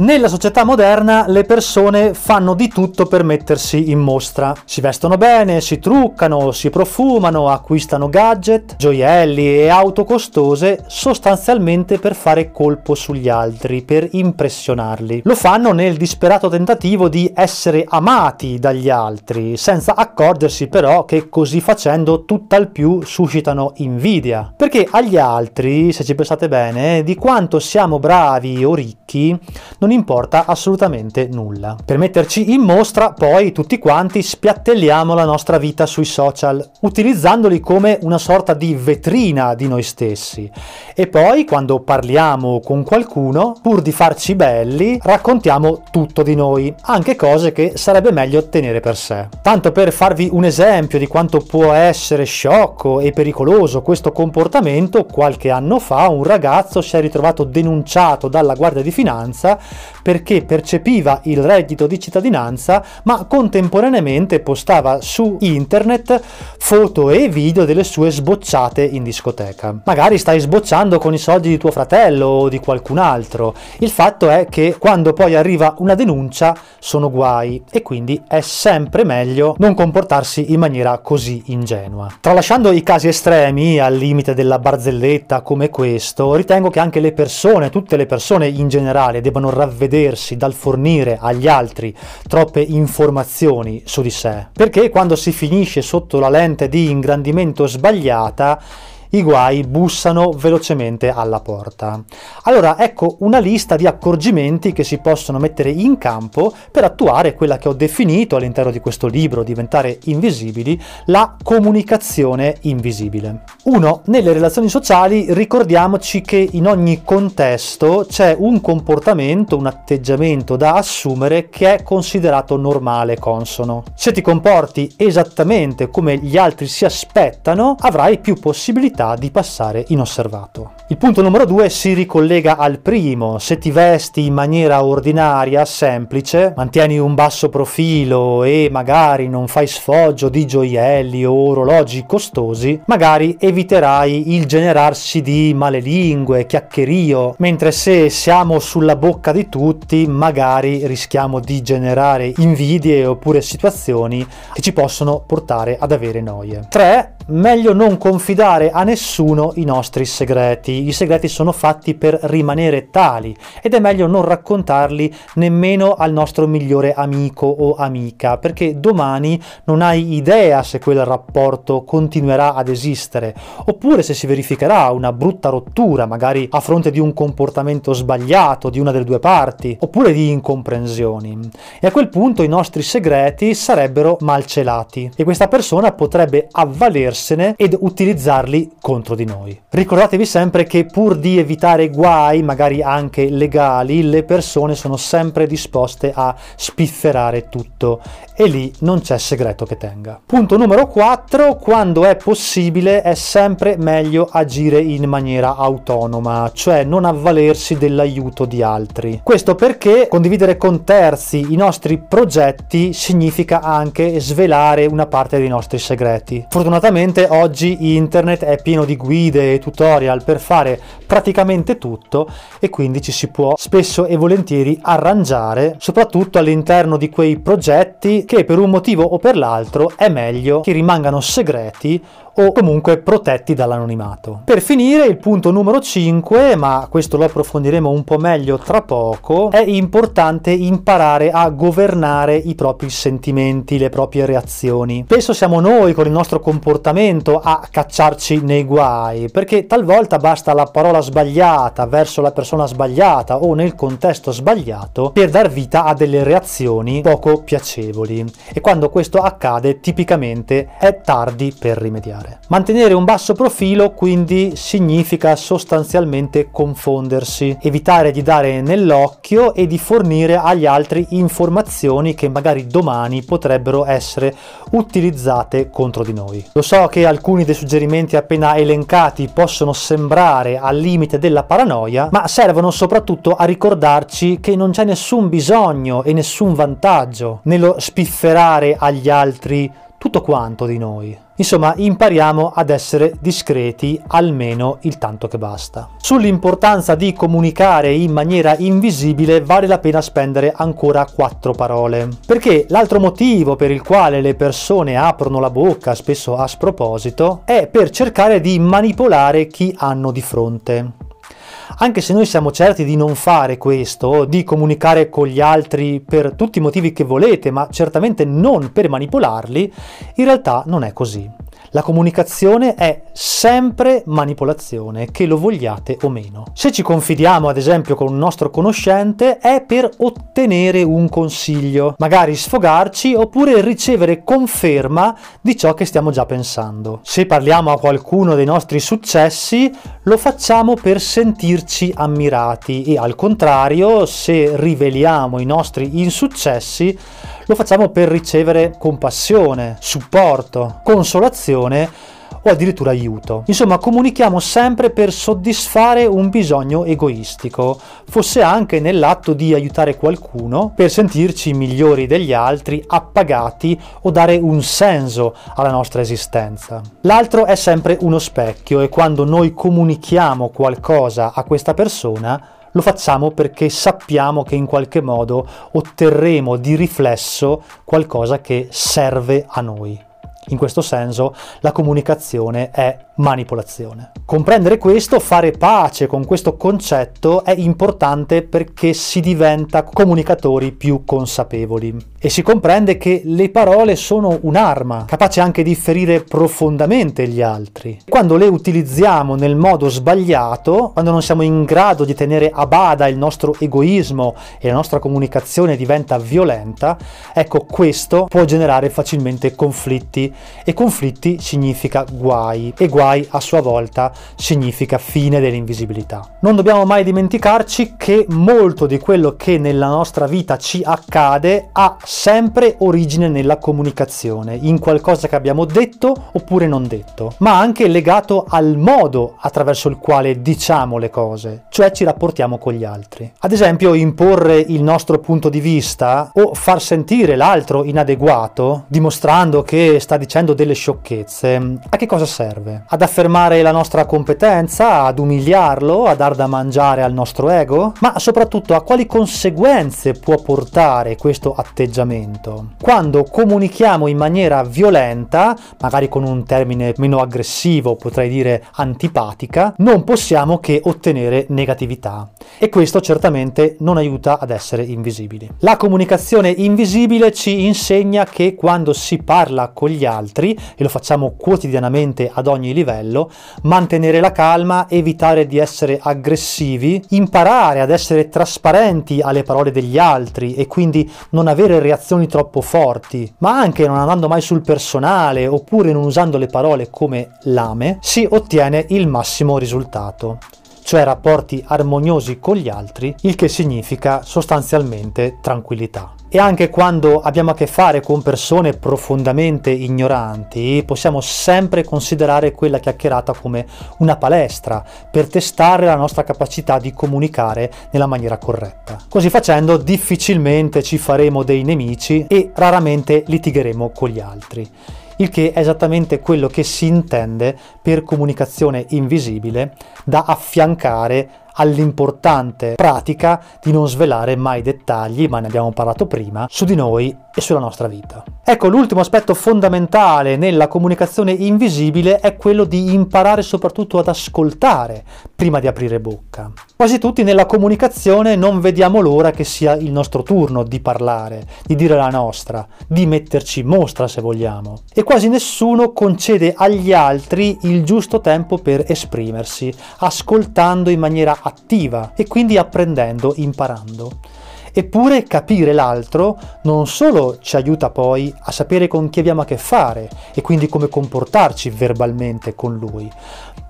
Nella società moderna le persone fanno di tutto per mettersi in mostra. Si vestono bene, si truccano, si profumano, acquistano gadget, gioielli e auto costose sostanzialmente per fare colpo sugli altri, per impressionarli. Lo fanno nel disperato tentativo di essere amati dagli altri, senza accorgersi però che così facendo tutt'al più suscitano invidia. Perché agli altri, se ci pensate bene, di quanto siamo bravi o ricchi, non non importa assolutamente nulla. Per metterci in mostra poi tutti quanti spiattelliamo la nostra vita sui social, utilizzandoli come una sorta di vetrina di noi stessi. E poi quando parliamo con qualcuno, pur di farci belli, raccontiamo tutto di noi, anche cose che sarebbe meglio tenere per sé. Tanto per farvi un esempio di quanto può essere sciocco e pericoloso questo comportamento, qualche anno fa un ragazzo si è ritrovato denunciato dalla Guardia di Finanza perché percepiva il reddito di cittadinanza ma contemporaneamente postava su internet foto e video delle sue sbocciate in discoteca. Magari stai sbocciando con i soldi di tuo fratello o di qualcun altro. Il fatto è che quando poi arriva una denuncia sono guai e quindi è sempre meglio non comportarsi in maniera così ingenua. Tralasciando i casi estremi al limite della barzelletta come questo, ritengo che anche le persone, tutte le persone in generale, debbano ravvedersi dal fornire agli altri troppe informazioni su di sé. Perché quando si finisce sotto la lente di ingrandimento sbagliata, i guai bussano velocemente alla porta. Allora ecco una lista di accorgimenti che si possono mettere in campo per attuare quella che ho definito all'interno di questo libro, Diventare invisibili, la comunicazione invisibile. 1. Nelle relazioni sociali ricordiamoci che in ogni contesto c'è un comportamento, un atteggiamento da assumere che è considerato normale, consono. Se ti comporti esattamente come gli altri si aspettano, avrai più possibilità possibilità di passare inosservato. Il punto numero due si ricollega al primo, se ti vesti in maniera ordinaria, semplice, mantieni un basso profilo e magari non fai sfoggio di gioielli o orologi costosi, magari eviterai il generarsi di malelingue, chiacchierio, mentre se siamo sulla bocca di tutti, magari rischiamo di generare invidie oppure situazioni che ci possono portare ad avere noie. 3 meglio non confidare a nessuno i nostri segreti. I segreti sono fatti per rimanere tali ed è meglio non raccontarli nemmeno al nostro migliore amico o amica, perché domani non hai idea se quel rapporto continuerà ad esistere, oppure se si verificherà una brutta rottura, magari a fronte di un comportamento sbagliato di una delle due parti, oppure di incomprensioni. E a quel punto i nostri segreti sarebbero malcelati e questa persona potrebbe avvalersi andarsene ed utilizzarli contro di noi. Ricordatevi sempre che pur di evitare guai, magari anche legali, le persone sono sempre disposte a spifferare tutto e lì non c'è segreto che tenga. Punto numero 4, quando è possibile è sempre meglio agire in maniera autonoma, cioè non avvalersi dell'aiuto di altri. Questo perché condividere con terzi i nostri progetti significa anche svelare una parte dei nostri segreti. Fortunatamente oggi internet è pieno di guide e tutorial per fare praticamente tutto e quindi ci si può spesso e volentieri arrangiare, soprattutto all'interno di quei progetti che per un motivo o per l'altro è meglio che rimangano segreti o comunque protetti dall'anonimato. Per finire, il punto numero 5, ma questo lo approfondiremo un po' meglio tra poco, è importante imparare a governare i propri sentimenti, le proprie reazioni. Spesso siamo noi con il nostro comportamento a cacciarci nei guai, perché talvolta basta la parola sbagliata verso la persona sbagliata o nel contesto sbagliato per dar vita a delle reazioni poco piacevoli. E quando questo accade, tipicamente è tardi per rimediare fare. Mantenere un basso profilo quindi significa sostanzialmente confondersi, evitare di dare nell'occhio e di fornire agli altri informazioni che magari domani potrebbero essere utilizzate contro di noi. Lo so che alcuni dei suggerimenti appena elencati possono sembrare al limite della paranoia, ma servono soprattutto a ricordarci che non c'è nessun bisogno e nessun vantaggio nello spifferare agli altri tutto quanto di noi. Insomma, impariamo ad essere discreti almeno il tanto che basta. Sull'importanza di comunicare in maniera invisibile vale la pena spendere ancora quattro parole. Perché l'altro motivo per il quale le persone aprono la bocca, spesso a sproposito, è per cercare di manipolare chi hanno di fronte. Anche se noi siamo certi di non fare questo, di comunicare con gli altri per tutti i motivi che volete, ma certamente non per manipolarli, in realtà non è così. La comunicazione è sempre manipolazione, che lo vogliate o meno. Se ci confidiamo, ad esempio, con un nostro conoscente, è per ottenere un consiglio, magari sfogarci oppure ricevere conferma di ciò che stiamo già pensando. Se parliamo a qualcuno dei nostri successi, lo facciamo per sentirci ammirati e al contrario, se riveliamo i nostri insuccessi, lo facciamo per ricevere compassione, supporto, consolazione o addirittura aiuto. Insomma, comunichiamo sempre per soddisfare un bisogno egoistico, fosse anche nell'atto di aiutare qualcuno per sentirci migliori degli altri, appagati o dare un senso alla nostra esistenza. L'altro è sempre uno specchio e quando noi comunichiamo qualcosa a questa persona, lo facciamo perché sappiamo che in qualche modo otterremo di riflesso qualcosa che serve a noi. In questo senso la comunicazione è manipolazione. Comprendere questo, fare pace con questo concetto è importante perché si diventa comunicatori più consapevoli e si comprende che le parole sono un'arma, capace anche di ferire profondamente gli altri. Quando le utilizziamo nel modo sbagliato, quando non siamo in grado di tenere a bada il nostro egoismo e la nostra comunicazione diventa violenta, ecco questo può generare facilmente conflitti e conflitti significa guai e guai a sua volta significa fine dell'invisibilità. Non dobbiamo mai dimenticarci che molto di quello che nella nostra vita ci accade ha sempre origine nella comunicazione, in qualcosa che abbiamo detto oppure non detto, ma anche legato al modo attraverso il quale diciamo le cose, cioè ci rapportiamo con gli altri. Ad esempio, imporre il nostro punto di vista o far sentire l'altro inadeguato, dimostrando che sta dicendo delle sciocchezze, a che cosa serve? Ad affermare la nostra competenza, ad umiliarlo, a dar da mangiare al nostro ego? Ma soprattutto a quali conseguenze può portare questo atteggiamento? Quando comunichiamo in maniera violenta, magari con un termine meno aggressivo, potrei dire antipatica, non possiamo che ottenere negatività. E questo certamente non aiuta ad essere invisibili. La comunicazione invisibile ci insegna che quando si parla con gli altri e lo facciamo quotidianamente ad ogni livello, mantenere la calma, evitare di essere aggressivi, imparare ad essere trasparenti alle parole degli altri e quindi non avere reazioni troppo forti, ma anche non andando mai sul personale oppure non usando le parole come lame, si ottiene il massimo risultato cioè rapporti armoniosi con gli altri, il che significa sostanzialmente tranquillità. E anche quando abbiamo a che fare con persone profondamente ignoranti, possiamo sempre considerare quella chiacchierata come una palestra per testare la nostra capacità di comunicare nella maniera corretta. Così facendo difficilmente ci faremo dei nemici e raramente litigheremo con gli altri il che è esattamente quello che si intende per comunicazione invisibile da affiancare all'importante pratica di non svelare mai dettagli, ma ne abbiamo parlato prima, su di noi e sulla nostra vita. Ecco, l'ultimo aspetto fondamentale nella comunicazione invisibile è quello di imparare soprattutto ad ascoltare prima di aprire bocca. Quasi tutti nella comunicazione non vediamo l'ora che sia il nostro turno di parlare, di dire la nostra, di metterci mostra se vogliamo. E quasi nessuno concede agli altri il giusto tempo per esprimersi, ascoltando in maniera attiva e quindi apprendendo, imparando. Eppure capire l'altro non solo ci aiuta poi a sapere con chi abbiamo a che fare e quindi come comportarci verbalmente con lui,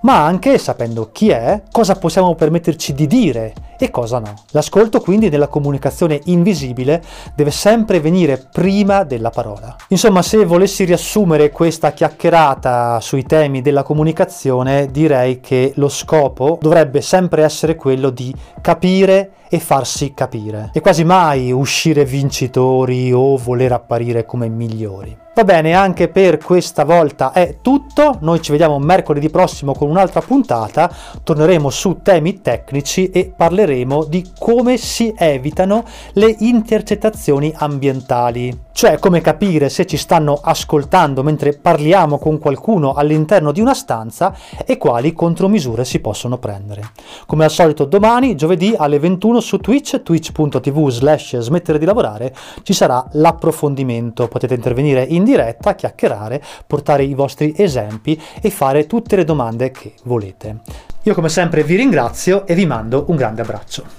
ma anche sapendo chi è, cosa possiamo permetterci di dire e cosa no. L'ascolto quindi nella comunicazione invisibile deve sempre venire prima della parola. Insomma, se volessi riassumere questa chiacchierata sui temi della comunicazione, direi che lo scopo dovrebbe sempre essere quello di capire e farsi capire e quasi mai uscire vincitori o voler apparire come migliori. Va bene, anche per questa volta è tutto. Noi ci vediamo mercoledì prossimo con un'altra puntata. Torneremo su temi tecnici e parleremo di come si evitano le intercettazioni ambientali cioè come capire se ci stanno ascoltando mentre parliamo con qualcuno all'interno di una stanza e quali contromisure si possono prendere. Come al solito domani, giovedì alle 21 su Twitch, twitch.tv slash smettere di lavorare, ci sarà l'approfondimento. Potete intervenire in diretta, chiacchierare, portare i vostri esempi e fare tutte le domande che volete. Io come sempre vi ringrazio e vi mando un grande abbraccio.